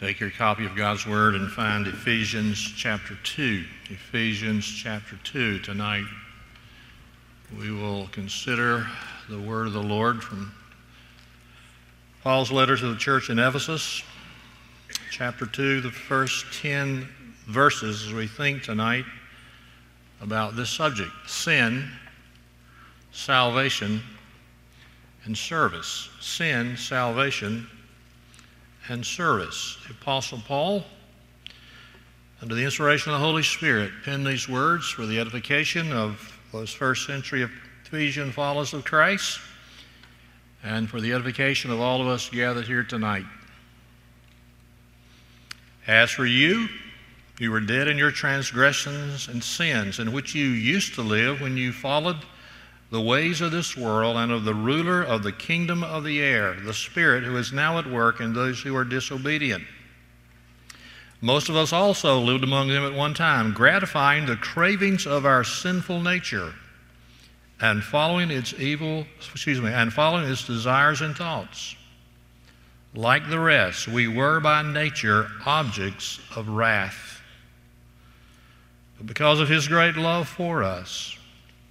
Take your copy of God's Word and find Ephesians chapter 2. Ephesians chapter 2. Tonight we will consider the Word of the Lord from Paul's letter to the church in Ephesus, chapter 2, the first 10 verses as we think tonight about this subject sin, salvation, and service. Sin, salvation, and service. The Apostle Paul, under the inspiration of the Holy Spirit, penned these words for the edification of those first century Ephesian followers of Christ and for the edification of all of us gathered here tonight. As for you, you were dead in your transgressions and sins, in which you used to live when you followed the ways of this world and of the ruler of the kingdom of the air, the Spirit who is now at work in those who are disobedient. Most of us also lived among them at one time, gratifying the cravings of our sinful nature and following its evil, excuse me, and following its desires and thoughts. Like the rest, we were by nature objects of wrath. But because of his great love for us,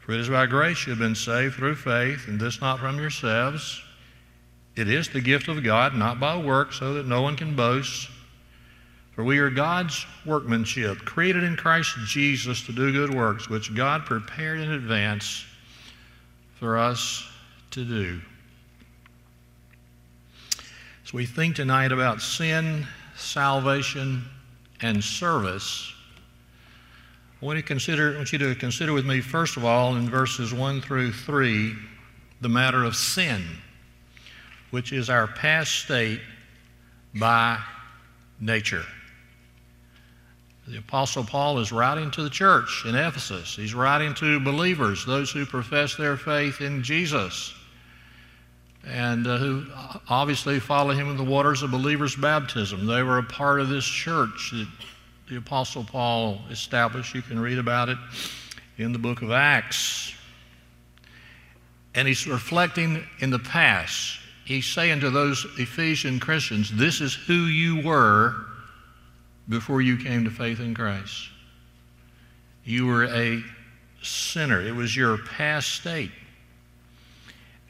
For it is by grace you have been saved through faith, and this not from yourselves. It is the gift of God, not by works, so that no one can boast. For we are God's workmanship, created in Christ Jesus to do good works, which God prepared in advance for us to do. So we think tonight about sin, salvation, and service. I want, to consider, I want you to consider with me, first of all, in verses 1 through 3, the matter of sin, which is our past state by nature. The Apostle Paul is writing to the church in Ephesus. He's writing to believers, those who profess their faith in Jesus, and uh, who obviously follow him in the waters of believers' baptism. They were a part of this church that the Apostle Paul established. You can read about it in the book of Acts. And he's reflecting in the past. He's saying to those Ephesian Christians, This is who you were before you came to faith in Christ. You were a sinner, it was your past state.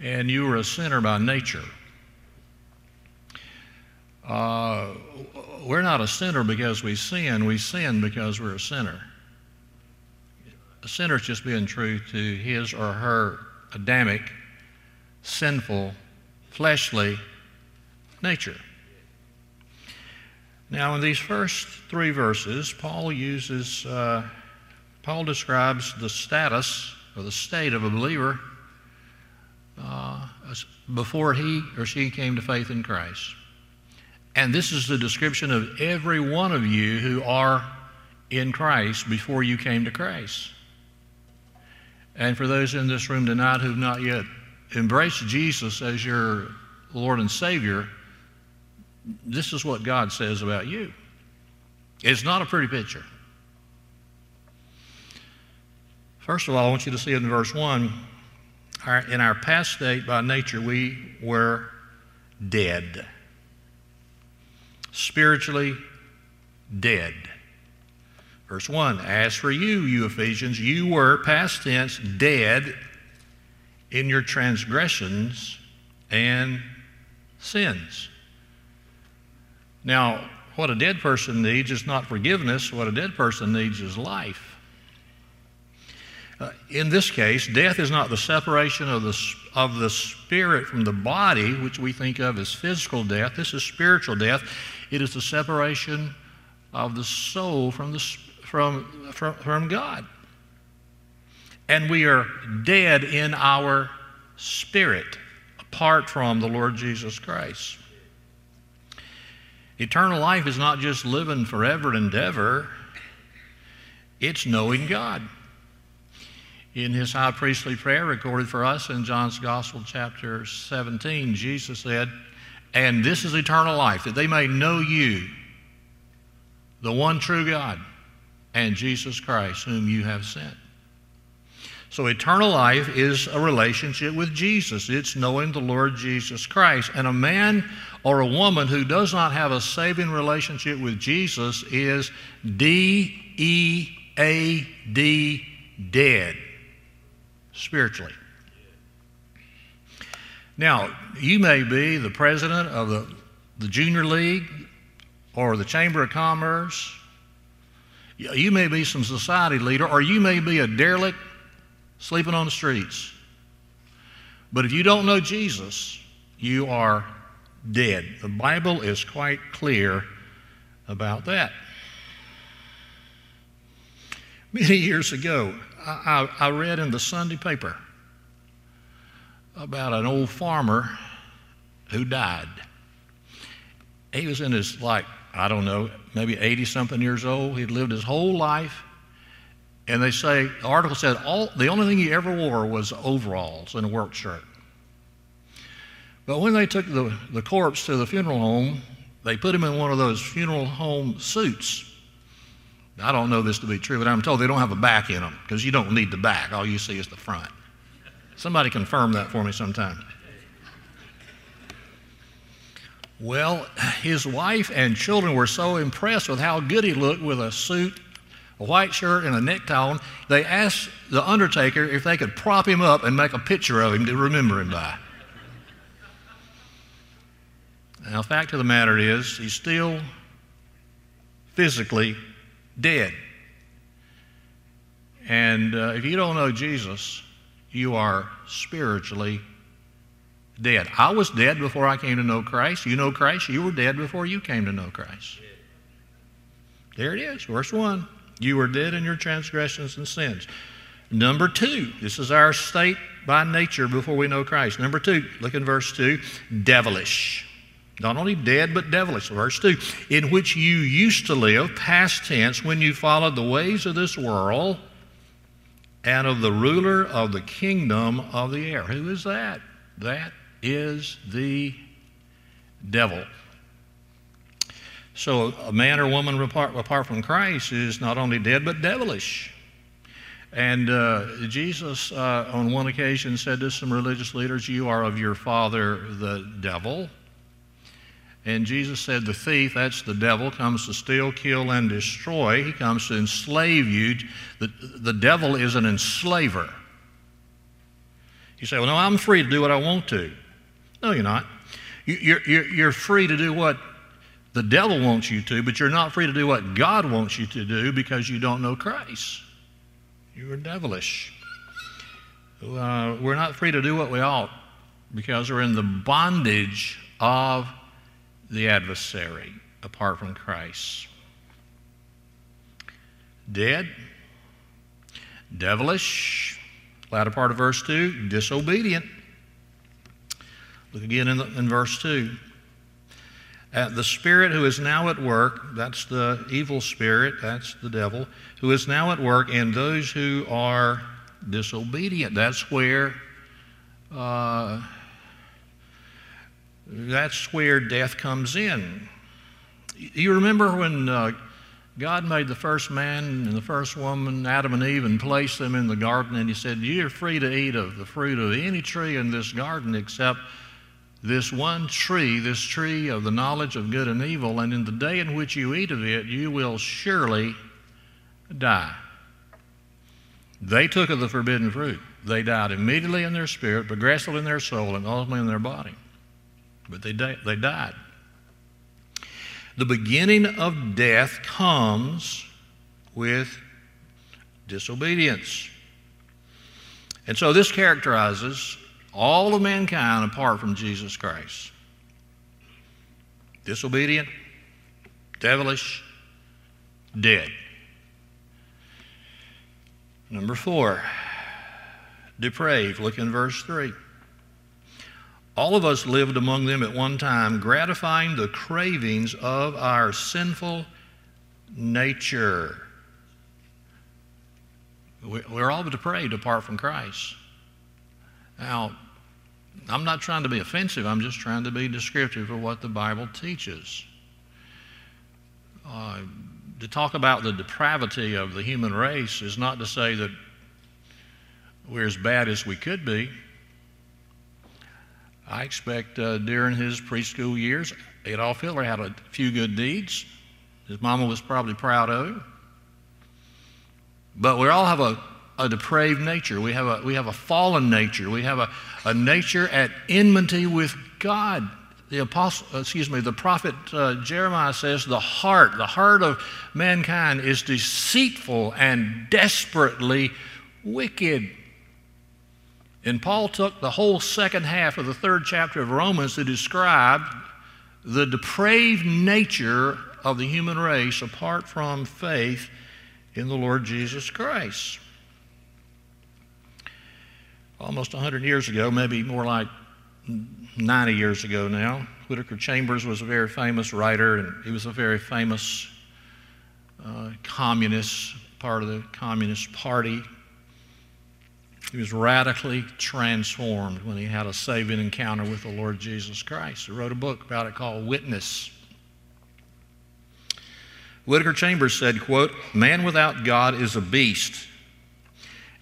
And you were a sinner by nature. Uh, we're not a sinner because we sin, we sin because we're a sinner. A sinner is just being true to his or her Adamic, sinful, fleshly nature. Now, in these first three verses, Paul uses, uh, Paul describes the status or the state of a believer uh, before he or she came to faith in Christ. And this is the description of every one of you who are in Christ before you came to Christ. And for those in this room tonight who've not yet embraced Jesus as your Lord and Savior, this is what God says about you. It's not a pretty picture. First of all, I want you to see in verse 1 our, in our past state by nature, we were dead spiritually dead. Verse 1 As for you, you Ephesians, you were, past tense, dead in your transgressions and sins. Now, what a dead person needs is not forgiveness, what a dead person needs is life. Uh, in this case, death is not the separation of the, of the spirit from the body, which we think of as physical death. This is spiritual death. It is the separation of the soul from, the, from, from, from God. And we are dead in our spirit apart from the Lord Jesus Christ. Eternal life is not just living forever and ever, it's knowing God. In his high priestly prayer recorded for us in John's Gospel, chapter 17, Jesus said, And this is eternal life, that they may know you, the one true God, and Jesus Christ, whom you have sent. So, eternal life is a relationship with Jesus. It's knowing the Lord Jesus Christ. And a man or a woman who does not have a saving relationship with Jesus is D E A D, dead, spiritually. Now, you may be the president of the, the Junior League or the Chamber of Commerce. You may be some society leader, or you may be a derelict sleeping on the streets. But if you don't know Jesus, you are dead. The Bible is quite clear about that. Many years ago, I, I, I read in the Sunday paper about an old farmer who died. He was in his, like, I don't know, maybe 80 something years old. He'd lived his whole life and they say, the article said, all, the only thing he ever wore was overalls and a work shirt. But when they took the, the corpse to the funeral home, they put him in one of those funeral home suits. I don't know this to be true, but I'm told they don't have a back in them because you don't need the back. All you see is the front. Somebody confirm that for me sometime. Well, his wife and children were so impressed with how good he looked with a suit a white shirt and a necktie on. They asked the undertaker if they could prop him up and make a picture of him to remember him by. Now, fact of the matter is, he's still physically dead. And uh, if you don't know Jesus, you are spiritually dead. I was dead before I came to know Christ. You know Christ, you were dead before you came to know Christ. There it is, verse 1. You were dead in your transgressions and sins. Number two, this is our state by nature before we know Christ. Number two, look in verse 2 devilish. Not only dead, but devilish. Verse 2 in which you used to live, past tense, when you followed the ways of this world and of the ruler of the kingdom of the air. Who is that? That is the devil. So a man or woman apart, apart from Christ is not only dead but devilish. And uh, Jesus, uh, on one occasion, said to some religious leaders, You are of your father, the devil. And Jesus said, The thief, that's the devil, comes to steal, kill, and destroy. He comes to enslave you. The, the devil is an enslaver. You say, Well, no, I'm free to do what I want to. No, you're not. You're, you're, you're free to do what the devil wants you to, but you're not free to do what God wants you to do because you don't know Christ. You are devilish. Uh, we're not free to do what we ought because we're in the bondage of the adversary apart from Christ. Dead, devilish, latter part of verse 2, disobedient. Look again in, the, in verse 2. Uh, the spirit who is now at work, that's the evil spirit, that's the devil, who is now at work in those who are disobedient. That's where uh, that's where death comes in. You remember when uh, God made the first man and the first woman, Adam and Eve, and placed them in the garden, and He said, You're free to eat of the fruit of any tree in this garden except this one tree, this tree of the knowledge of good and evil, and in the day in which you eat of it, you will surely die. They took of the forbidden fruit. They died immediately in their spirit, progressively in their soul, and ultimately in their body. But they, di- they died. The beginning of death comes with disobedience. And so this characterizes all of mankind apart from Jesus Christ. Disobedient, devilish, dead. Number four, depraved. Look in verse 3. All of us lived among them at one time, gratifying the cravings of our sinful nature. We're all depraved apart from Christ. Now, I'm not trying to be offensive, I'm just trying to be descriptive of what the Bible teaches. Uh, to talk about the depravity of the human race is not to say that we're as bad as we could be. I expect uh, during his preschool years, Adolf Hitler had a few good deeds. His mama was probably proud of him. But we all have a, a depraved nature. We have a, we have a fallen nature. We have a, a nature at enmity with God. The apostle, excuse me, the prophet uh, Jeremiah says the heart, the heart of mankind is deceitful and desperately wicked. And Paul took the whole second half of the third chapter of Romans to describe the depraved nature of the human race apart from faith in the Lord Jesus Christ. Almost 100 years ago, maybe more like 90 years ago now, Whittaker Chambers was a very famous writer, and he was a very famous uh, communist, part of the Communist Party. He was radically transformed when he had a saving encounter with the Lord Jesus Christ. He wrote a book about it called Witness. Whittaker Chambers said, quote, Man without God is a beast,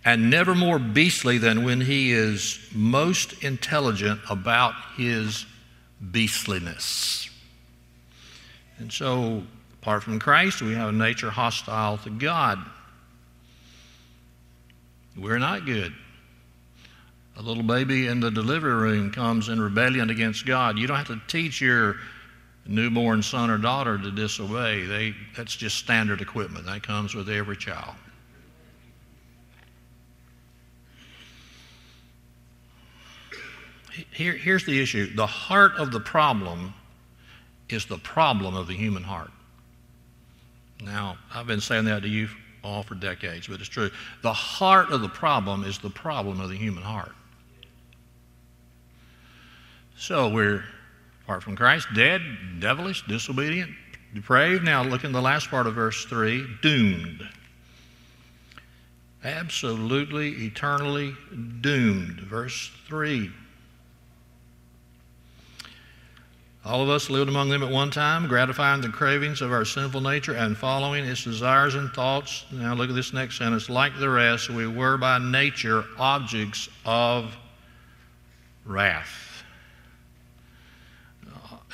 and never more beastly than when he is most intelligent about his beastliness. And so, apart from Christ, we have a nature hostile to God. We're not good. A little baby in the delivery room comes in rebellion against God. You don't have to teach your newborn son or daughter to disobey. They, that's just standard equipment. That comes with every child. Here, here's the issue the heart of the problem is the problem of the human heart. Now, I've been saying that to you all for decades, but it's true. The heart of the problem is the problem of the human heart. So we're, apart from Christ, dead, devilish, disobedient, depraved. Now look in the last part of verse 3 doomed. Absolutely, eternally doomed. Verse 3. All of us lived among them at one time, gratifying the cravings of our sinful nature and following its desires and thoughts. Now, look at this next sentence. Like the rest, we were by nature objects of wrath.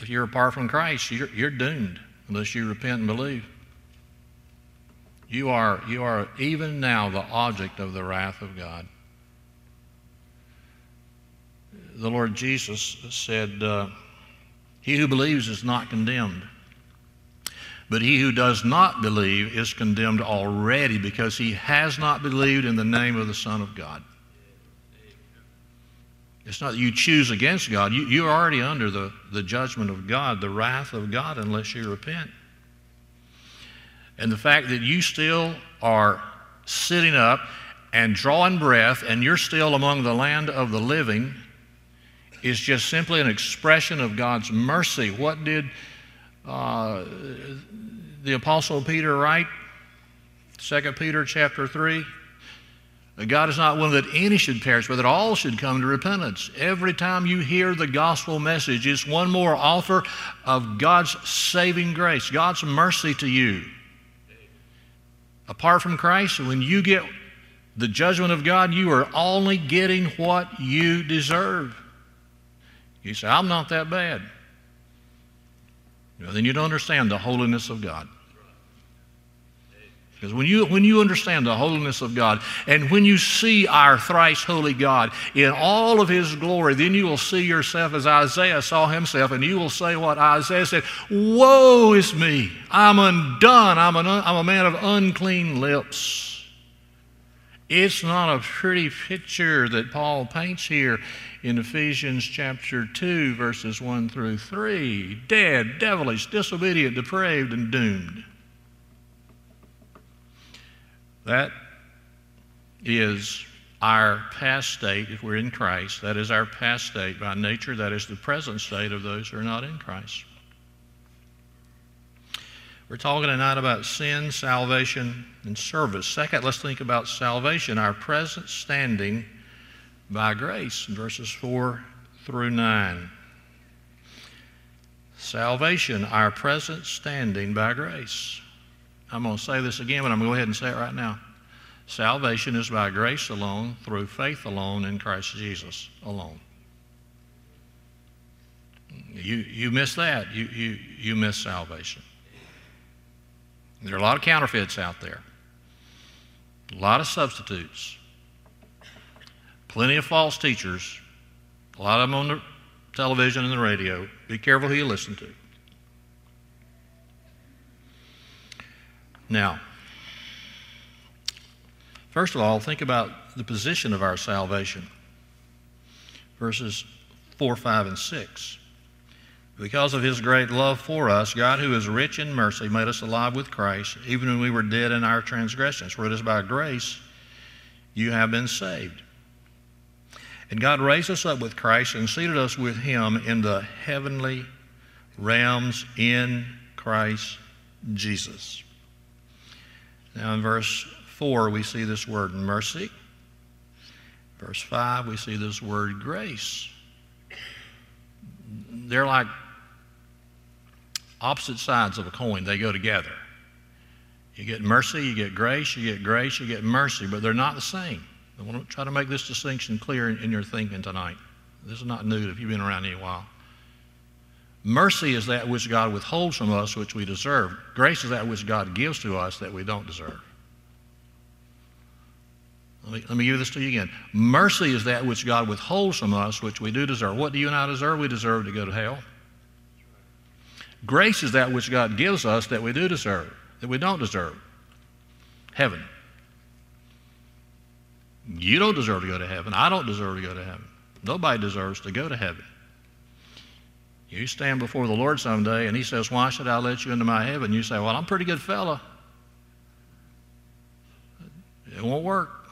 If you're apart from Christ, you're, you're doomed unless you repent and believe. You are, you are even now the object of the wrath of God. The Lord Jesus said, uh, he who believes is not condemned. But he who does not believe is condemned already because he has not believed in the name of the Son of God. It's not that you choose against God. You, you're already under the, the judgment of God, the wrath of God, unless you repent. And the fact that you still are sitting up and drawing breath and you're still among the land of the living is just simply an expression of God's mercy. What did uh, the Apostle Peter write? 2 Peter chapter 3. God is not willing that any should perish, but that all should come to repentance. Every time you hear the gospel message, it's one more offer of God's saving grace, God's mercy to you. Apart from Christ, when you get the judgment of God, you are only getting what you deserve. You say, I'm not that bad. Well, then you don't understand the holiness of God. Because when you, when you understand the holiness of God and when you see our thrice holy God in all of his glory, then you will see yourself as Isaiah saw himself, and you will say what Isaiah said Woe is me! I'm undone. I'm, an, I'm a man of unclean lips. It's not a pretty picture that Paul paints here in Ephesians chapter 2, verses 1 through 3 dead, devilish, disobedient, depraved, and doomed. That is our past state if we're in Christ. That is our past state. By nature, that is the present state of those who are not in Christ. We're talking tonight about sin, salvation, and service. Second, let's think about salvation, our present standing by grace, verses 4 through 9. Salvation, our present standing by grace. I'm going to say this again, but I'm going to go ahead and say it right now. Salvation is by grace alone, through faith alone, in Christ Jesus alone. You, you miss that, you, you, you miss salvation. There are a lot of counterfeits out there, a lot of substitutes, plenty of false teachers, a lot of them on the television and the radio. Be careful who you listen to. Now, first of all, think about the position of our salvation. Verses 4, 5, and 6. Because of his great love for us, God, who is rich in mercy, made us alive with Christ, even when we were dead in our transgressions. For it is by grace you have been saved. And God raised us up with Christ and seated us with him in the heavenly realms in Christ Jesus. Now, in verse 4, we see this word mercy. Verse 5, we see this word grace. They're like opposite sides of a coin, they go together. You get mercy, you get grace, you get grace, you get mercy, but they're not the same. I want to try to make this distinction clear in, in your thinking tonight. This is not new if you've been around any while. Mercy is that which God withholds from us, which we deserve. Grace is that which God gives to us that we don't deserve. Let me, let me give this to you again. Mercy is that which God withholds from us, which we do deserve. What do you and I deserve? We deserve to go to hell. Grace is that which God gives us that we do deserve, that we don't deserve. Heaven. You don't deserve to go to heaven. I don't deserve to go to heaven. Nobody deserves to go to heaven. You stand before the Lord someday and He says, Why should I let you into my heaven? You say, Well, I'm a pretty good fella. It won't work.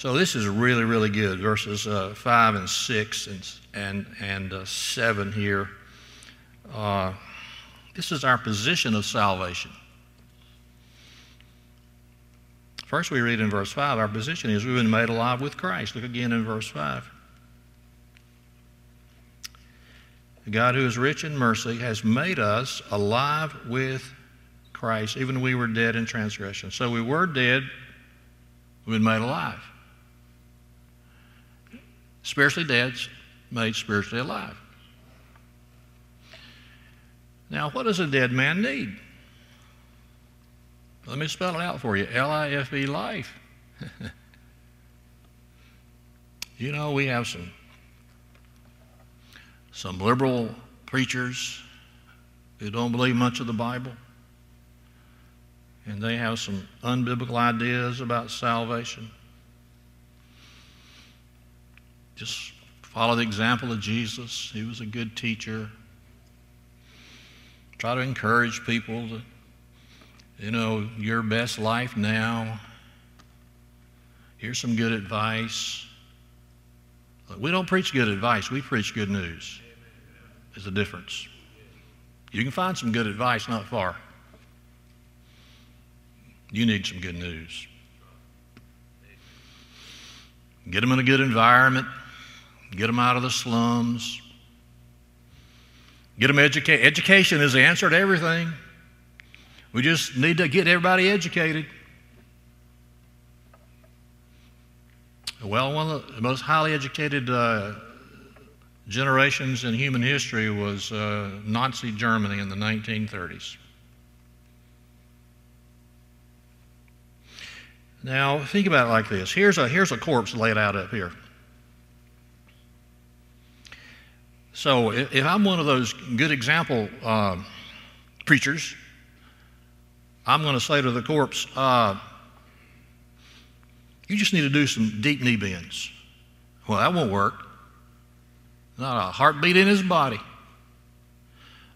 So this is really, really good. Verses uh, 5 and 6 and, and, and uh, 7 here. Uh, this is our position of salvation. First, we read in verse 5 our position is we've been made alive with Christ. Look again in verse 5. God, who is rich in mercy, has made us alive with Christ, even we were dead in transgression. So we were dead, we've been made alive spiritually dead, made spiritually alive. Now, what does a dead man need? Let me spell it out for you L I F E, life. you know, we have some, some liberal preachers who don't believe much of the Bible, and they have some unbiblical ideas about salvation. Just follow the example of Jesus. He was a good teacher. Try to encourage people to, you know, your best life now. Here's some good advice. We don't preach good advice, we preach good news. There's a difference. You can find some good advice not far. You need some good news. Get them in a good environment. Get them out of the slums. Get them educated. Education is the answer to everything. We just need to get everybody educated. Well, one of the most highly educated uh, generations in human history was uh, Nazi Germany in the 1930s. Now, think about it like this. Here's a, here's a corpse laid out up here. So if I'm one of those good example uh, preachers, I'm going to say to the corpse, uh, you just need to do some deep knee bends. Well, that won't work. Not a heartbeat in his body.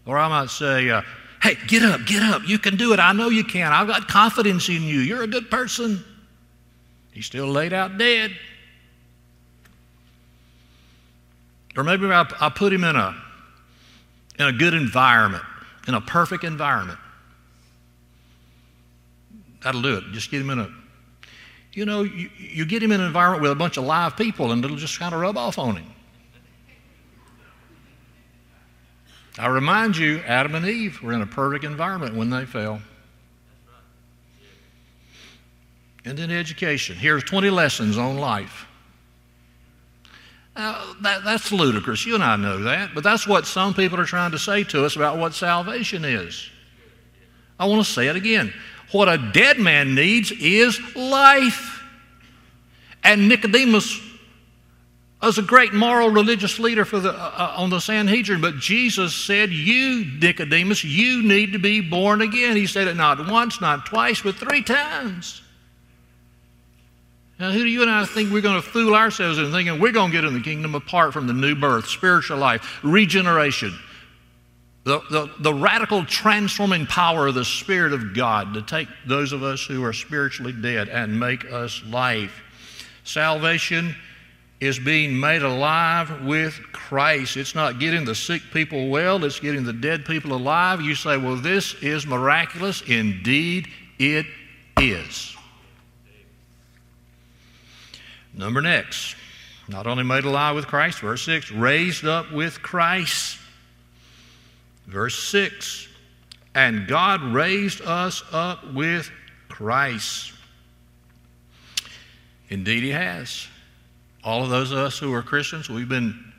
Or I might say, uh, Hey, get up, get up. You can do it. I know you can. I've got confidence in you. You're a good person. He's still laid out dead. Or maybe I, I put him in a, in a good environment, in a perfect environment. That'll do it. Just get him in a, you know, you, you get him in an environment with a bunch of live people and it'll just kind of rub off on him. I remind you, Adam and Eve were in a perfect environment when they fell. And then education. Here's 20 lessons on life. Uh, that, that's ludicrous. You and I know that. But that's what some people are trying to say to us about what salvation is. I want to say it again. What a dead man needs is life. And Nicodemus was a great moral religious leader for the, uh, uh, on the Sanhedrin, but Jesus said, You, Nicodemus, you need to be born again. He said it not once, not twice, but three times. Now, who do you and I think we're going to fool ourselves into thinking we're going to get in the kingdom apart from the new birth, spiritual life, regeneration, the, the, the radical transforming power of the Spirit of God to take those of us who are spiritually dead and make us life? Salvation is being made alive with Christ. It's not getting the sick people well, it's getting the dead people alive. You say, well, this is miraculous. Indeed, it is. Number next, not only made alive with Christ, verse 6, raised up with Christ. Verse 6, and God raised us up with Christ. Indeed, He has. All of those of us who are Christians, we've been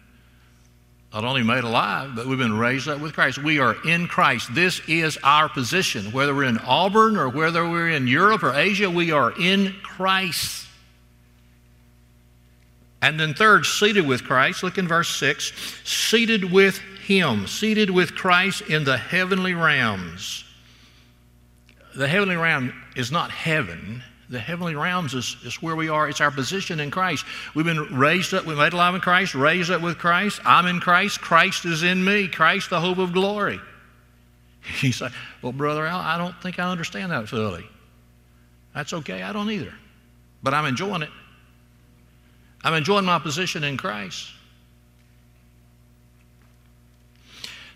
not only made alive, but we've been raised up with Christ. We are in Christ. This is our position. Whether we're in Auburn or whether we're in Europe or Asia, we are in Christ. And then, third, seated with Christ. Look in verse 6 seated with Him, seated with Christ in the heavenly realms. The heavenly realm is not heaven. The heavenly realms is, is where we are. It's our position in Christ. We've been raised up, we made alive in Christ, raised up with Christ. I'm in Christ. Christ is in me. Christ, the hope of glory. You say, Well, Brother Al, I don't think I understand that fully. That's okay. I don't either. But I'm enjoying it. I'm enjoying my position in Christ.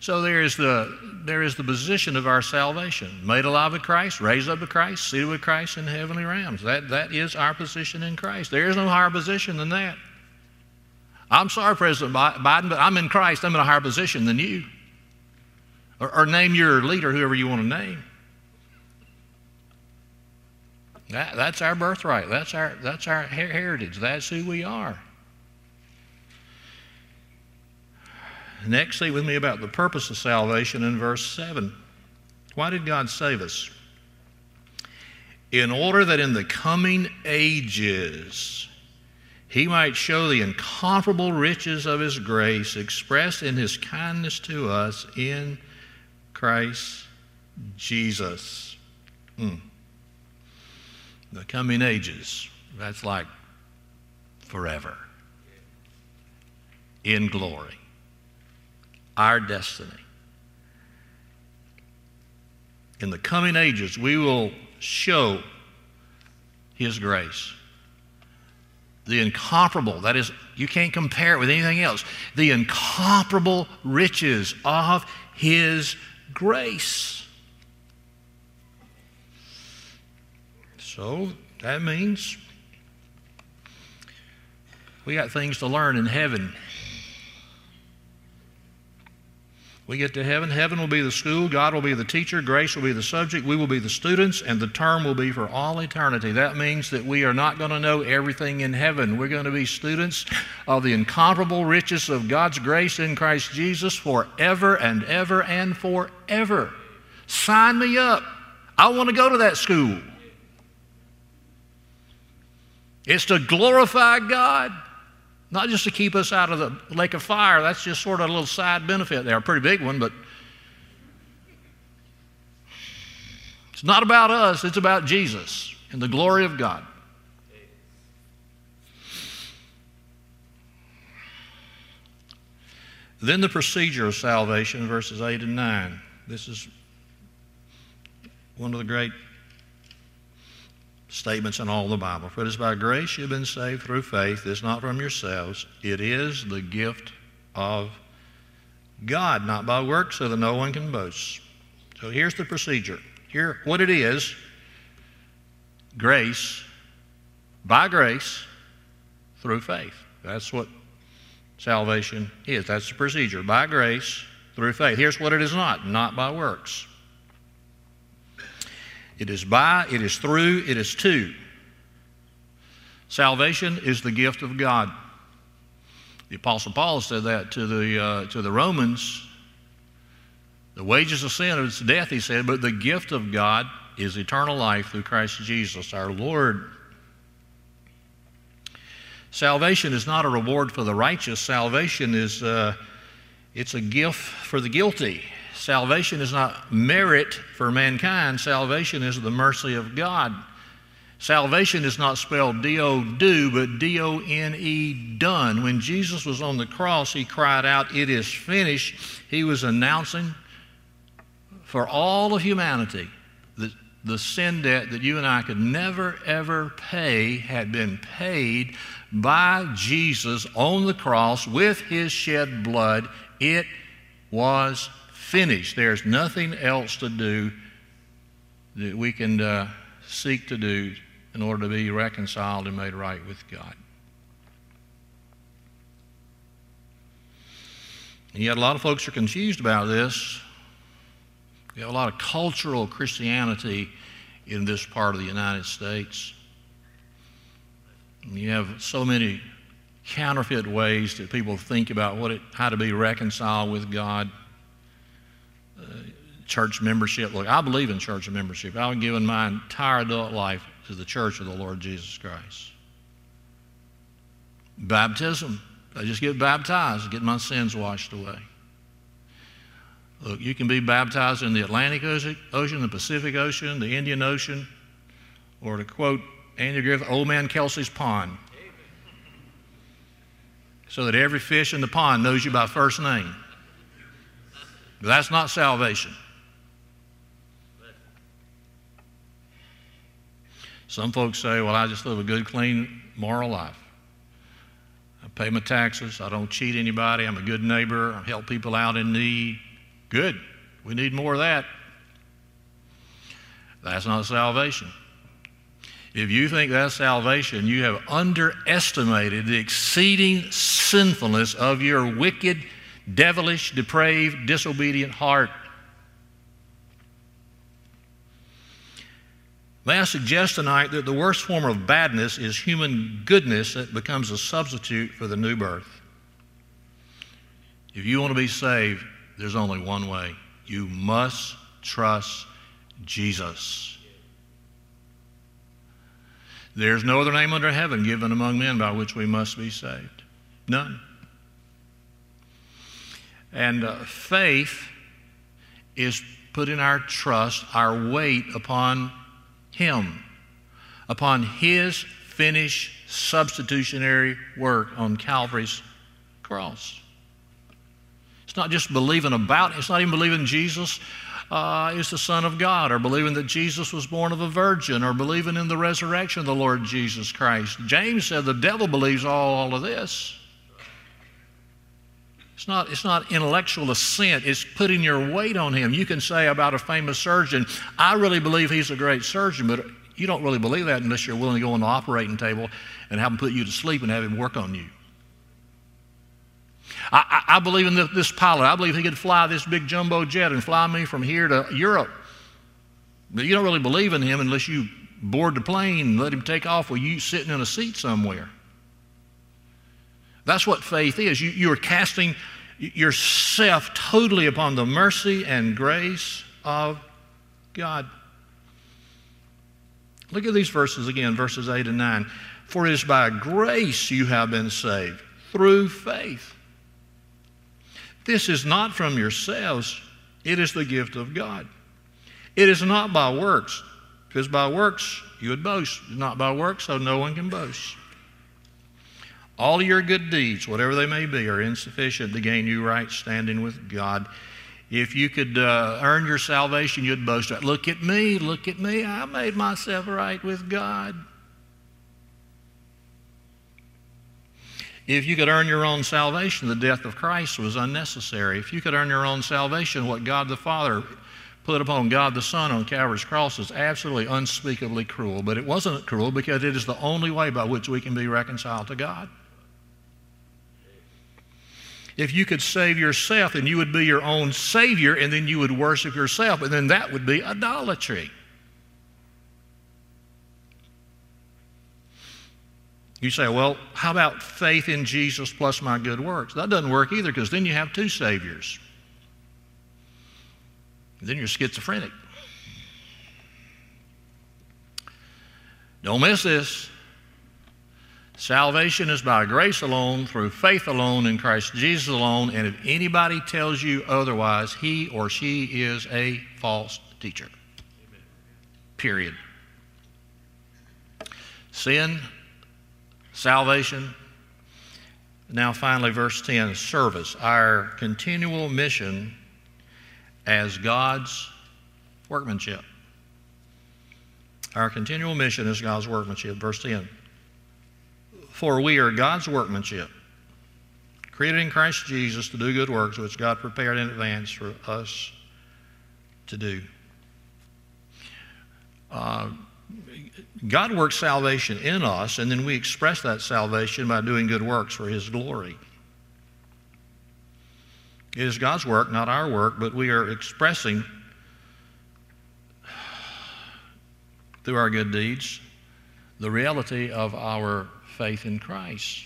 So there is the there is the position of our salvation. Made alive with Christ, raised up with Christ, seated with Christ in the heavenly realms. That that is our position in Christ. There is no higher position than that. I'm sorry, President Biden, but I'm in Christ. I'm in a higher position than you. Or, or name your leader, whoever you want to name. That, that's our birthright. That's our, that's our heritage. That's who we are. Next, say with me about the purpose of salvation in verse 7. Why did God save us? In order that in the coming ages he might show the incomparable riches of his grace expressed in his kindness to us in Christ Jesus. Mm the coming ages. That's like forever. In glory. Our destiny. In the coming ages, we will show His grace. The incomparable, that is, you can't compare it with anything else. The incomparable riches of His grace. So that means we got things to learn in heaven. We get to heaven, heaven will be the school, God will be the teacher, grace will be the subject, we will be the students, and the term will be for all eternity. That means that we are not going to know everything in heaven. We're going to be students of the incomparable riches of God's grace in Christ Jesus forever and ever and forever. Sign me up. I want to go to that school. It's to glorify God, not just to keep us out of the lake of fire. That's just sort of a little side benefit there, a pretty big one, but it's not about us, it's about Jesus and the glory of God. Then the procedure of salvation, verses 8 and 9. This is one of the great statements in all the Bible. For it is by grace you have been saved through faith. It's not from yourselves, it is the gift of God, not by works, so that no one can boast. So here's the procedure. Here, what it is grace, by grace, through faith. That's what salvation is. That's the procedure. By grace, through faith. Here's what it is not not by works. It is by, it is through, it is to. Salvation is the gift of God. The Apostle Paul said that to the, uh, to the Romans. The wages of sin is death, he said, but the gift of God is eternal life through Christ Jesus our Lord. Salvation is not a reward for the righteous. Salvation is uh, it's a gift for the guilty. Salvation is not merit for mankind. Salvation is the mercy of God. Salvation is not spelled D O do, but D O N E done. When Jesus was on the cross, he cried out, It is finished. He was announcing for all of humanity that the sin debt that you and I could never, ever pay had been paid by Jesus on the cross with his shed blood. It was finished. There's nothing else to do that we can uh, seek to do in order to be reconciled and made right with God. And yet, a lot of folks are confused about this. We have a lot of cultural Christianity in this part of the United States. And you have so many counterfeit ways that people think about what it, how to be reconciled with God Uh, church membership. Look, I believe in church membership. I've given my entire adult life to the church of the Lord Jesus Christ. Baptism. I just get baptized, get my sins washed away. Look, you can be baptized in the Atlantic Ocean, the Pacific Ocean, the Indian Ocean, or to quote Andy Griffith, Old Man Kelsey's Pond. So that every fish in the pond knows you by first name. That's not salvation. Some folks say, well, I just live a good, clean, moral life. I pay my taxes. I don't cheat anybody. I'm a good neighbor. I help people out in need. Good. We need more of that. That's not salvation. If you think that's salvation, you have underestimated the exceeding sinfulness of your wicked, devilish, depraved, disobedient heart. May I suggest tonight that the worst form of badness is human goodness that becomes a substitute for the new birth. If you want to be saved, there's only one way. You must trust Jesus. There's no other name under heaven given among men by which we must be saved. None. And uh, faith is putting our trust, our weight upon Him, upon His finished substitutionary work on Calvary's cross. It's not just believing about, it's not even believing Jesus uh, is the Son of God, or believing that Jesus was born of a virgin, or believing in the resurrection of the Lord Jesus Christ. James said the devil believes all, all of this. It's not, it's not intellectual assent, it's putting your weight on him. You can say about a famous surgeon, I really believe he's a great surgeon, but you don't really believe that unless you're willing to go on the operating table and have him put you to sleep and have him work on you. I, I, I believe in this, this pilot. I believe he could fly this big jumbo jet and fly me from here to Europe. But you don't really believe in him unless you board the plane and let him take off with you sitting in a seat somewhere. That's what faith is. You, you are casting yourself totally upon the mercy and grace of God. Look at these verses again, verses 8 and 9. For it is by grace you have been saved, through faith. This is not from yourselves, it is the gift of God. It is not by works, because by works you would boast. It's not by works, so no one can boast. All your good deeds, whatever they may be, are insufficient to gain you right standing with God If you could uh, earn your salvation, you'd boast, Look at me, look at me, I made myself right with God. If you could earn your own salvation, the death of Christ was unnecessary. If you could earn your own salvation, what God the Father put upon God the Son on Calvary's cross is absolutely unspeakably cruel. But it wasn't cruel because it is the only way by which we can be reconciled to God. If you could save yourself, then you would be your own Savior, and then you would worship yourself, and then that would be idolatry. You say, well, how about faith in Jesus plus my good works? That doesn't work either because then you have two Saviors. Then you're schizophrenic. Don't miss this. Salvation is by grace alone, through faith alone, in Christ Jesus alone. And if anybody tells you otherwise, he or she is a false teacher. Period. Sin, salvation. Now, finally, verse 10 service. Our continual mission as God's workmanship. Our continual mission is God's workmanship. Verse 10. For we are God's workmanship, created in Christ Jesus to do good works which God prepared in advance for us to do. Uh, God works salvation in us, and then we express that salvation by doing good works for His glory. It is God's work, not our work, but we are expressing through our good deeds the reality of our faith in Christ.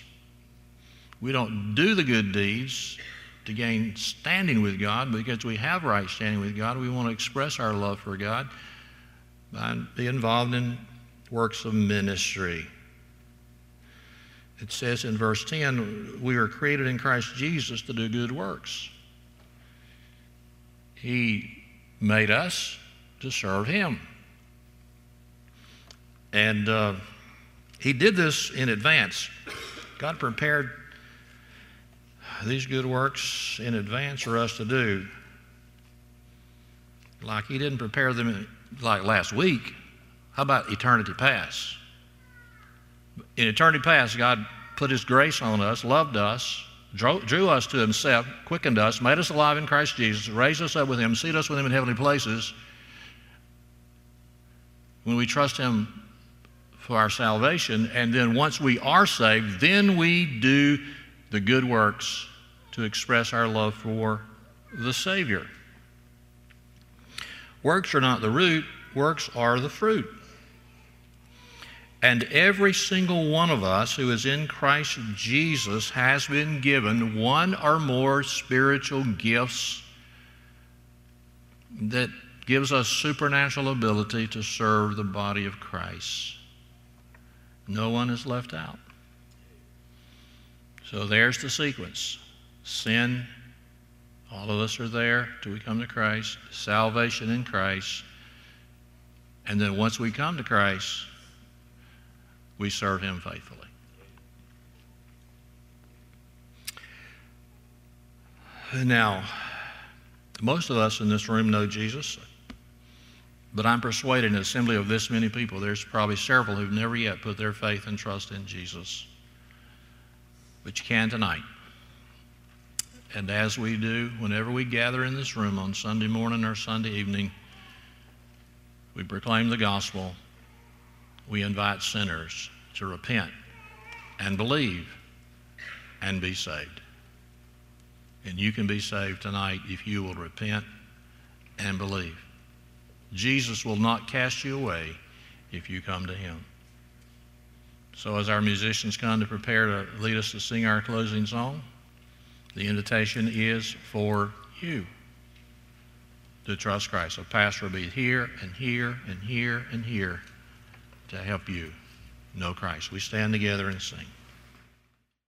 We don't do the good deeds to gain standing with God because we have right standing with God. We want to express our love for God by being involved in works of ministry. It says in verse 10 we are created in Christ Jesus to do good works. He made us to serve Him. And uh, he did this in advance. God prepared these good works in advance for us to do. Like He didn't prepare them like last week. How about eternity past? In eternity past, God put His grace on us, loved us, drew, drew us to Himself, quickened us, made us alive in Christ Jesus, raised us up with Him, seated us with Him in heavenly places. When we trust Him for our salvation. And then once we are saved, then we do the good works to express our love for the Savior. Works are not the root, works are the fruit. And every single one of us who is in Christ Jesus has been given one or more spiritual gifts that gives us supernatural ability to serve the body of Christ. No one is left out. So there's the sequence sin, all of us are there till we come to Christ, salvation in Christ, and then once we come to Christ, we serve Him faithfully. Now, most of us in this room know Jesus. But I'm persuaded in an assembly of this many people, there's probably several who've never yet put their faith and trust in Jesus. But you can tonight. And as we do, whenever we gather in this room on Sunday morning or Sunday evening, we proclaim the gospel. We invite sinners to repent and believe and be saved. And you can be saved tonight if you will repent and believe. Jesus will not cast you away if you come to Him. So, as our musicians come to prepare to lead us to sing our closing song, the invitation is for you to trust Christ. A pastor will be here and here and here and here to help you know Christ. We stand together and sing.